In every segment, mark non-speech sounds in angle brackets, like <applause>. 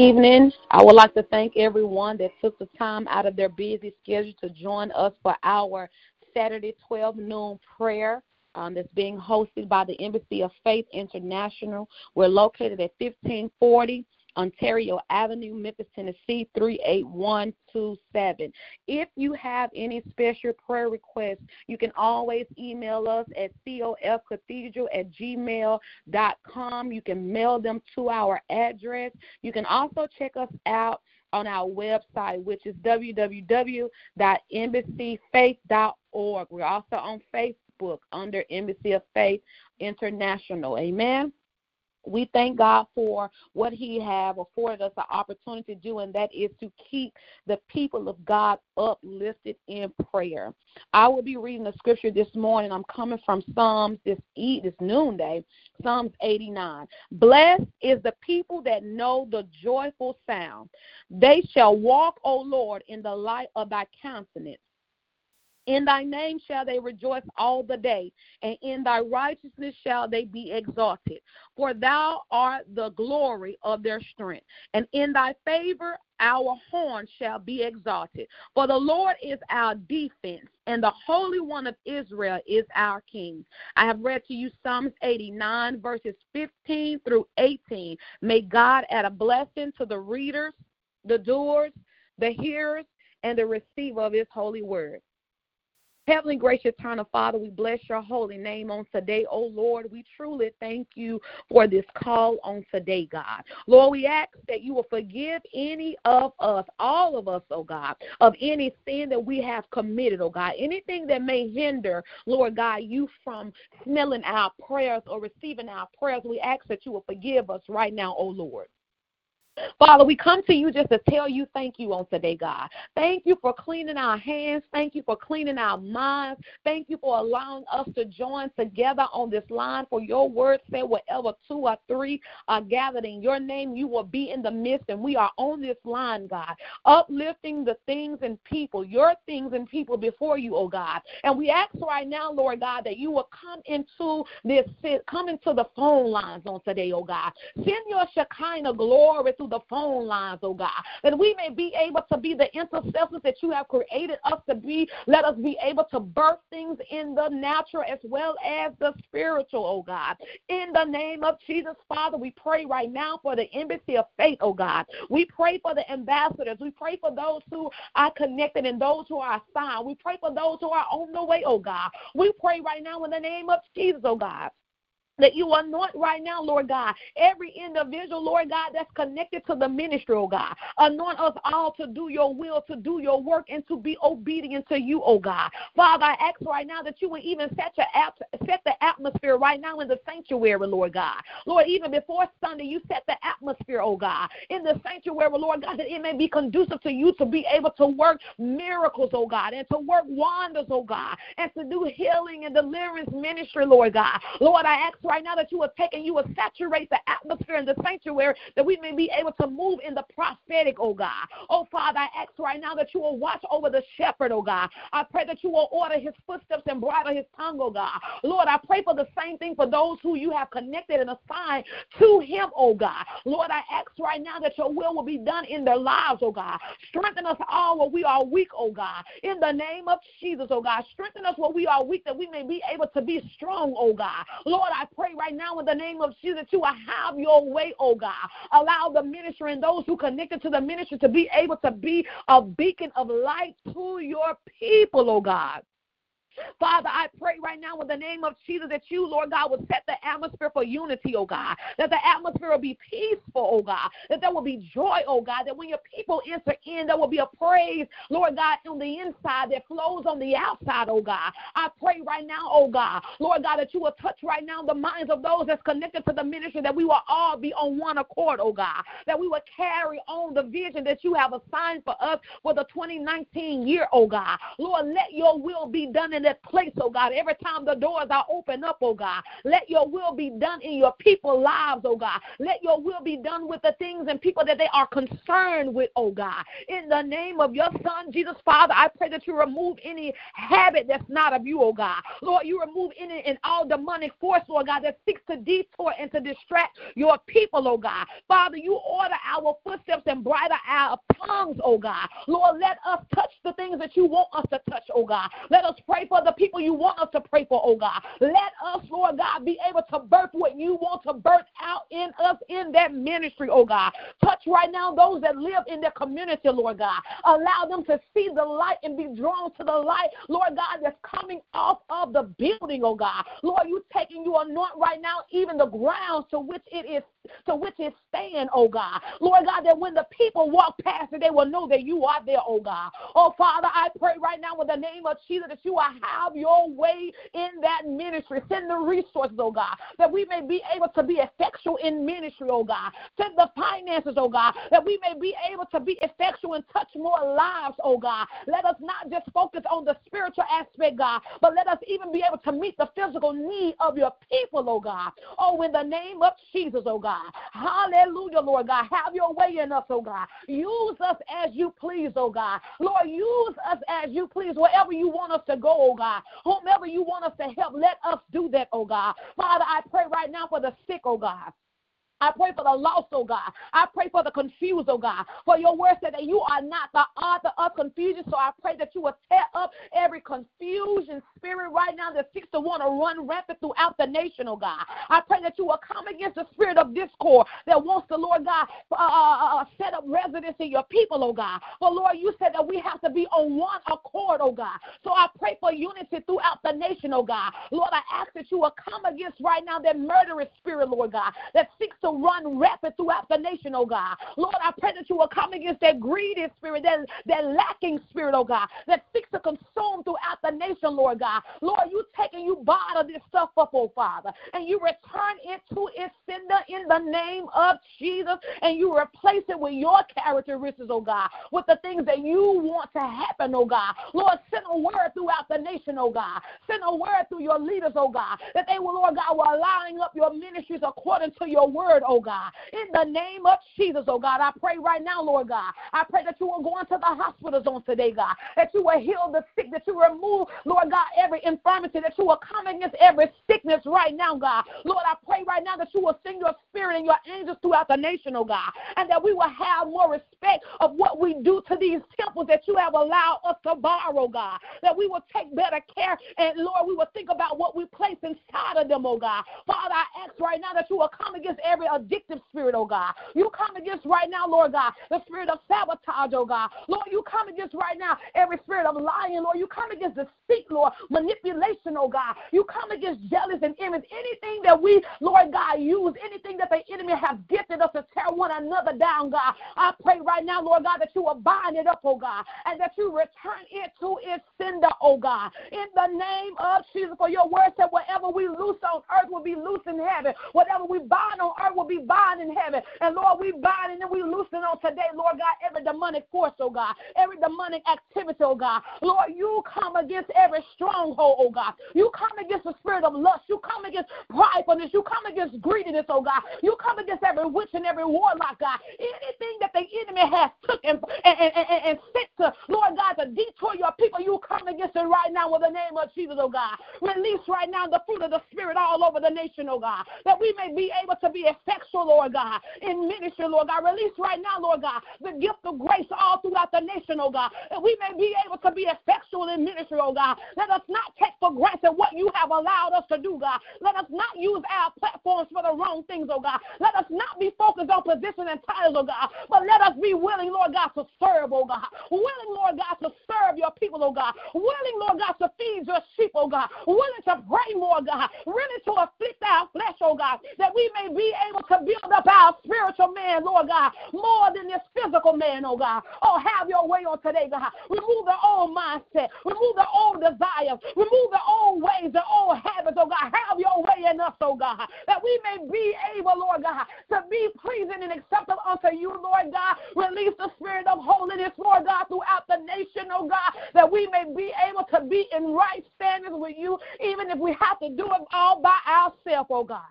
Evening. I would like to thank everyone that took the time out of their busy schedule to join us for our Saturday 12 noon prayer um, that's being hosted by the Embassy of Faith International. We're located at 1540 Ontario Avenue, Memphis, Tennessee 38127. If you have any special prayer requests, you can always email us at cofcathedral at gmail.com. You can mail them to our address. You can also check us out on our website, which is www.embassyfaith.org. We're also on Facebook under Embassy of Faith International. Amen we thank God for what He have afforded us the opportunity to do, and that is to keep the people of God uplifted in prayer. I will be reading the scripture this morning. I'm coming from Psalms this eat this noonday, Psalms 89. Blessed is the people that know the joyful sound. They shall walk, O Lord, in the light of thy countenance. In thy name shall they rejoice all the day, and in thy righteousness shall they be exalted. For thou art the glory of their strength, and in thy favor our horn shall be exalted. For the Lord is our defense, and the Holy One of Israel is our King. I have read to you Psalms 89, verses 15 through 18. May God add a blessing to the readers, the doers, the hearers, and the receiver of his holy word. Heavenly, gracious, eternal Father, we bless your holy name on today. Oh Lord, we truly thank you for this call on today, God. Lord, we ask that you will forgive any of us, all of us, oh God, of any sin that we have committed, oh God. Anything that may hinder, Lord God, you from smelling our prayers or receiving our prayers, we ask that you will forgive us right now, oh Lord. Father, we come to you just to tell you thank you on today, God. Thank you for cleaning our hands. Thank you for cleaning our minds. Thank you for allowing us to join together on this line. For your word said, wherever two or three are gathered in your name, you will be in the midst. And we are on this line, God, uplifting the things and people, your things and people before you, oh God. And we ask right now, Lord God, that you will come into this, come into the phone lines on today, oh God. Send your Shekinah glory through the phone lines, oh God, that we may be able to be the intercessors that you have created us to be. Let us be able to birth things in the natural as well as the spiritual, oh God. In the name of Jesus, Father, we pray right now for the embassy of faith, oh God. We pray for the ambassadors. We pray for those who are connected and those who are assigned. We pray for those who are on the way, oh God. We pray right now in the name of Jesus, oh God that you anoint right now, Lord God, every individual, Lord God, that's connected to the ministry, oh God. Anoint us all to do your will, to do your work, and to be obedient to you, oh God. Father, I ask right now that you would even set, your set the atmosphere right now in the sanctuary, Lord God. Lord, even before Sunday, you set the atmosphere, oh God, in the sanctuary, Lord God, that it may be conducive to you to be able to work miracles, oh God, and to work wonders, oh God, and to do healing and deliverance ministry, Lord God. Lord, I ask right now that you will take and you will saturate the atmosphere in the sanctuary that we may be able to move in the prophetic, oh God. Oh Father, I ask right now that you will watch over the shepherd, oh God. I pray that you will order his footsteps and bridle his tongue, oh God. Lord, I pray for the same thing for those who you have connected and assigned to him, oh God. Lord, I ask right now that your will will be done in their lives, oh God. Strengthen us all where we are weak, oh God. In the name of Jesus, oh God. Strengthen us where we are weak that we may be able to be strong, oh God. Lord, I pray right now in the name of Jesus that you will have your way, oh God. Allow the ministry and those who connected to the ministry to be able to be a beacon of light to your people, oh God. Father, I pray right now in the name of Jesus that you, Lord God, will set the atmosphere for unity, oh God. That the atmosphere will be peaceful, oh God. That there will be joy, oh God. That when your people enter in, there will be a praise, Lord God, on the inside that flows on the outside, oh God. I pray right now, oh God, Lord God, that you will touch right now the minds of those that's connected to the ministry, that we will all be on one accord, oh God. That we will carry on the vision that you have assigned for us for the 2019 year, oh God. Lord, let your will be done in that place, oh God. Every time the doors are open up, oh God, let your will be done in your people's lives, oh God. Let your will be done with the things and people that they are concerned with, oh God. In the name of your Son, Jesus, Father, I pray that you remove any habit that's not of you, oh God. Lord, you remove any and all demonic force, Lord God, that seeks to detour and to distract your people, oh God. Father, you order our footsteps and bridle our tongues, oh God. Lord, let us touch the things that you want us to touch, oh God. Let us pray for the people you want us to pray for, oh God. Let us, Lord God, be able to birth what you want to birth out in us in that ministry, oh God. Touch right now those that live in their community, Lord God. Allow them to see the light and be drawn to the light, Lord God, that's coming off of the building, oh God. Lord, you taking you anoint right now, even the grounds to which it is to which it stand, oh God. Lord God, that when the people walk past it, they will know that you are there, oh God. Oh Father, I pray right now in the name of Jesus that you will have your way in that ministry. Send the resources, oh God, that we may be able to be effectual in ministry, oh God. Send the finances, oh God, that we may be able to be effectual and touch more lives, oh God. Let us not just focus on the spiritual aspect, God, but let us even be able to meet the physical need of your people, oh God. Oh, in the name of Jesus, oh God. Hallelujah, Lord God. Have your way in us, oh God. Use us as you please, oh God. Lord, use us as you please. Wherever you want us to go, oh God. Whomever you want us to help, let us do that, oh God. Father, I pray right now for the sick, oh God. I pray for the lost, oh God. I pray for the confused, oh God. For your word said that you are not the author of confusion. So I pray that you will tear up every confusion spirit right now that seeks to want to run rampant throughout the nation, oh God. I pray that you will come against the spirit of discord that wants the Lord God uh, uh, uh, set up residence in your people, oh God. But Lord, you said that we have to be on one accord, oh God. So I pray for unity throughout the nation, oh God. Lord, I ask that you will come against right now that murderous spirit, Lord God, that seeks to run rapid throughout the nation, oh God. Lord, I pray that you will come against that greedy spirit, that, that lacking spirit, oh God, that seeks to consume throughout the nation, Lord God. Lord, you take and you bottle this stuff up, oh Father, and you return it to its sender in the name of Jesus, and you replace it with your characteristics, oh God, with the things that you want to happen, oh God. Lord, send a word throughout the nation, oh God. Send a word through your leaders, oh God, that they will, Lord God, will lining up your ministries according to your word, oh God. In the name of Jesus, oh God, I pray right now, Lord God. I pray that you will go into the hospitals on today, God, that you will heal the sick, that you remove, Lord God, every infirmity, that you will come against every sickness right now, God. Lord, I pray right now that you will send your spirit and your angels throughout the nation, oh God, and that we will have more respect of what we do to these temples that you have allowed us to borrow, God. That we will take better care, and Lord, we will think about what we place inside of them, oh God. Father, I ask right now that you will come against every addictive spirit, oh God. You come against right now, Lord God, the spirit of sabotage, oh God. Lord, you come against right now every spirit of lying, Lord. You come against deceit, Lord, manipulation, oh God. You come against jealous and image. Anything that we, Lord God, use, anything that the enemy has gifted us to tear one another down, God. I pray right now, Lord God, that you will bind it up, oh God, and that you return it to its sender, oh God. In the name of Jesus, for your word said, whatever we loose on earth will be loose in heaven. Whatever we bind on earth will be bind in heaven. And Lord, we bind and we loosen on today, Lord God, every demonic force, oh God, every demonic activity, oh God. Lord, you come against every stronghold, oh God. You come against the spirit of lust. You come against pridefulness. You come against greediness, oh God. You come against every witch and every warlock, God. Anything that the enemy has took and, and, and, and, and sent to, Lord God, to detour your people, you come against it right now with the name of Jesus, oh God. Release right now the fruit of the Spirit all over the nation, oh God, that we may be able to be effectual, Lord God, in ministry, Lord God. Release right now, Lord God, the gift of grace all throughout the nation, oh God, that we may be able to be effectual in ministry, oh God. Let us not take for granted what you have allowed us to do, God. Let us not use our platforms for the wrong things, oh God. Let us not be focused on position and titles, oh God, but let us be willing, Lord God, to serve, oh God. Willing, Lord God, to serve your people, oh God. Willing, Lord God, to feed your sheep, oh God. Willing to pray more, God. Willing to afflict our flesh, oh God, that we may be able to build up our spiritual man, Lord God, more than this physical man, oh God. Oh, have your way on today, God. Remove the old mindset. Remove the old desires. Remove the old ways, the old habits, oh God. Have your way in us, oh God, that we may be able, Lord God, to be pleasing and acceptable unto you, Lord God. Release the spirit of holiness, Lord God, throughout the nation, oh God, that we may be able to be in right standings with you, even if we have to do it all by ourselves, oh God.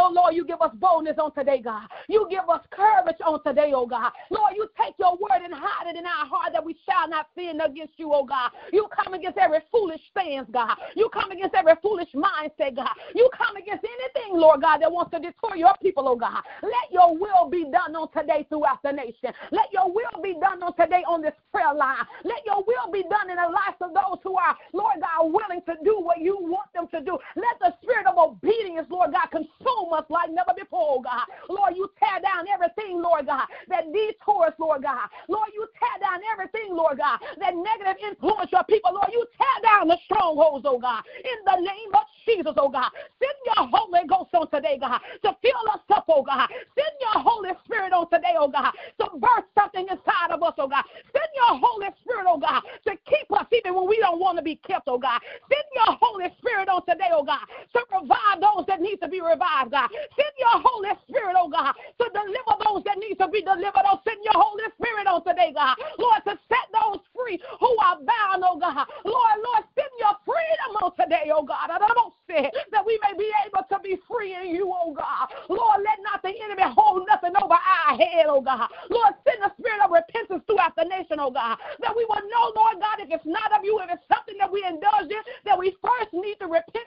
Oh, Lord, you give us boldness on today, God. You give us courage on today, oh God. Lord, you take your word and hide it in our heart that we shall not sin against you, oh God. You come against every foolish stance, God. You come against every foolish mindset, God. You come against anything, Lord God, that wants to destroy your people, oh God. Let your will be done on today throughout the nation. Let your will be done on today on this prayer line. Let your will be done in the lives of those who are, Lord God, willing to do what you want them to do. Let the spirit of obedience, Lord God, consume consume us like never before, God. Lord, you tear down everything, Lord God, that detours, Lord God. Lord, you tear down everything, Lord God, that negative influence your people. Lord, you tear down the strongholds, oh God, in the name of Jesus, oh God. Send your Holy Ghost on today, God, to fill us up, oh God. Send your Holy Spirit on today, oh God, to birth something inside of us, oh God. Send your Holy Spirit, oh God, to keep us even when we don't want to be kept, oh God. Send your Holy Spirit on today, oh God, to revive those that need to be revived, God. Send your Holy Spirit, oh God, to deliver those that need to be delivered. Oh, send your Holy Spirit on today, God. Lord, to set those free who are bound, oh God. Lord, Lord, send your freedom on today, oh God. That we may be able to be free in you, oh God. Lord, let not the enemy hold nothing over our head, oh God. Lord, send the spirit of repentance throughout the nation, oh God, that we will know, Lord God, if it's not of you, if it's something that we indulge in, that we first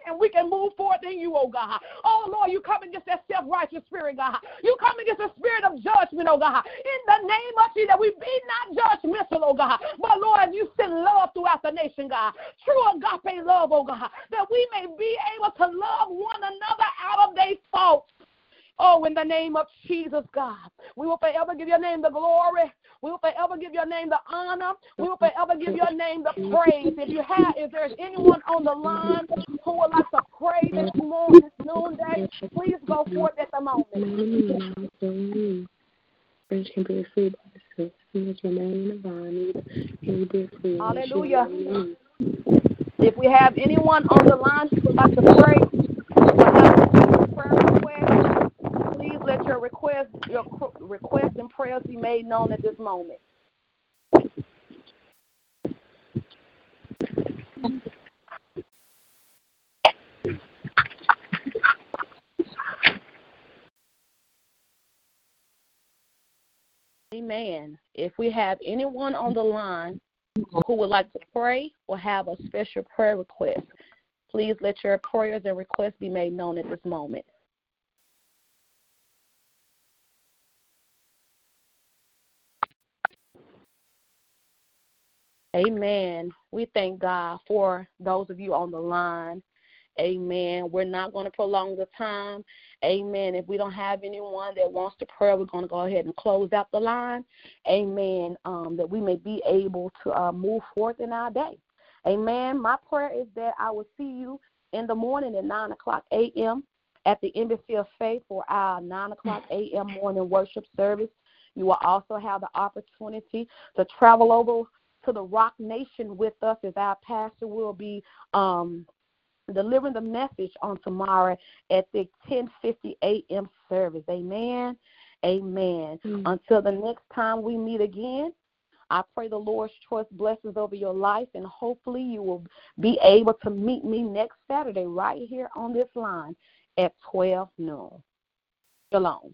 and we can move forward in you, oh God. Oh Lord, you come against that self righteous spirit, God. You come against the spirit of judgment, oh God. In the name of Jesus, that we be not judgmental, oh God. But Lord, you send love throughout the nation, God. True agape love, oh God, that we may be able to love one another out of their faults. Oh, in the name of Jesus, God, we will forever give your name the glory. We will forever give your name the honor. We will forever give your name the <laughs> praise. If you have, if there's anyone on the line who would like to pray this morning, this noonday, please go forth at the moment. Hallelujah. If we have anyone on the line who would like to pray, let your request, your requests and prayers be made known at this moment. Amen. If we have anyone on the line who would like to pray or have a special prayer request, please let your prayers and requests be made known at this moment. Amen. We thank God for those of you on the line. Amen. We're not going to prolong the time. Amen. If we don't have anyone that wants to pray, we're going to go ahead and close out the line. Amen. Um, that we may be able to uh, move forth in our day. Amen. My prayer is that I will see you in the morning at 9 o'clock a.m. at the Embassy of Faith for our 9 o'clock a.m. morning worship service. You will also have the opportunity to travel over to the Rock Nation with us as our pastor will be um, delivering the message on tomorrow at the 10:50 a.m. service. Amen. Amen. Mm-hmm. Until the next time we meet again, I pray the Lord's choice blessings over your life, and hopefully you will be able to meet me next Saturday right here on this line at 12 noon. Shalom.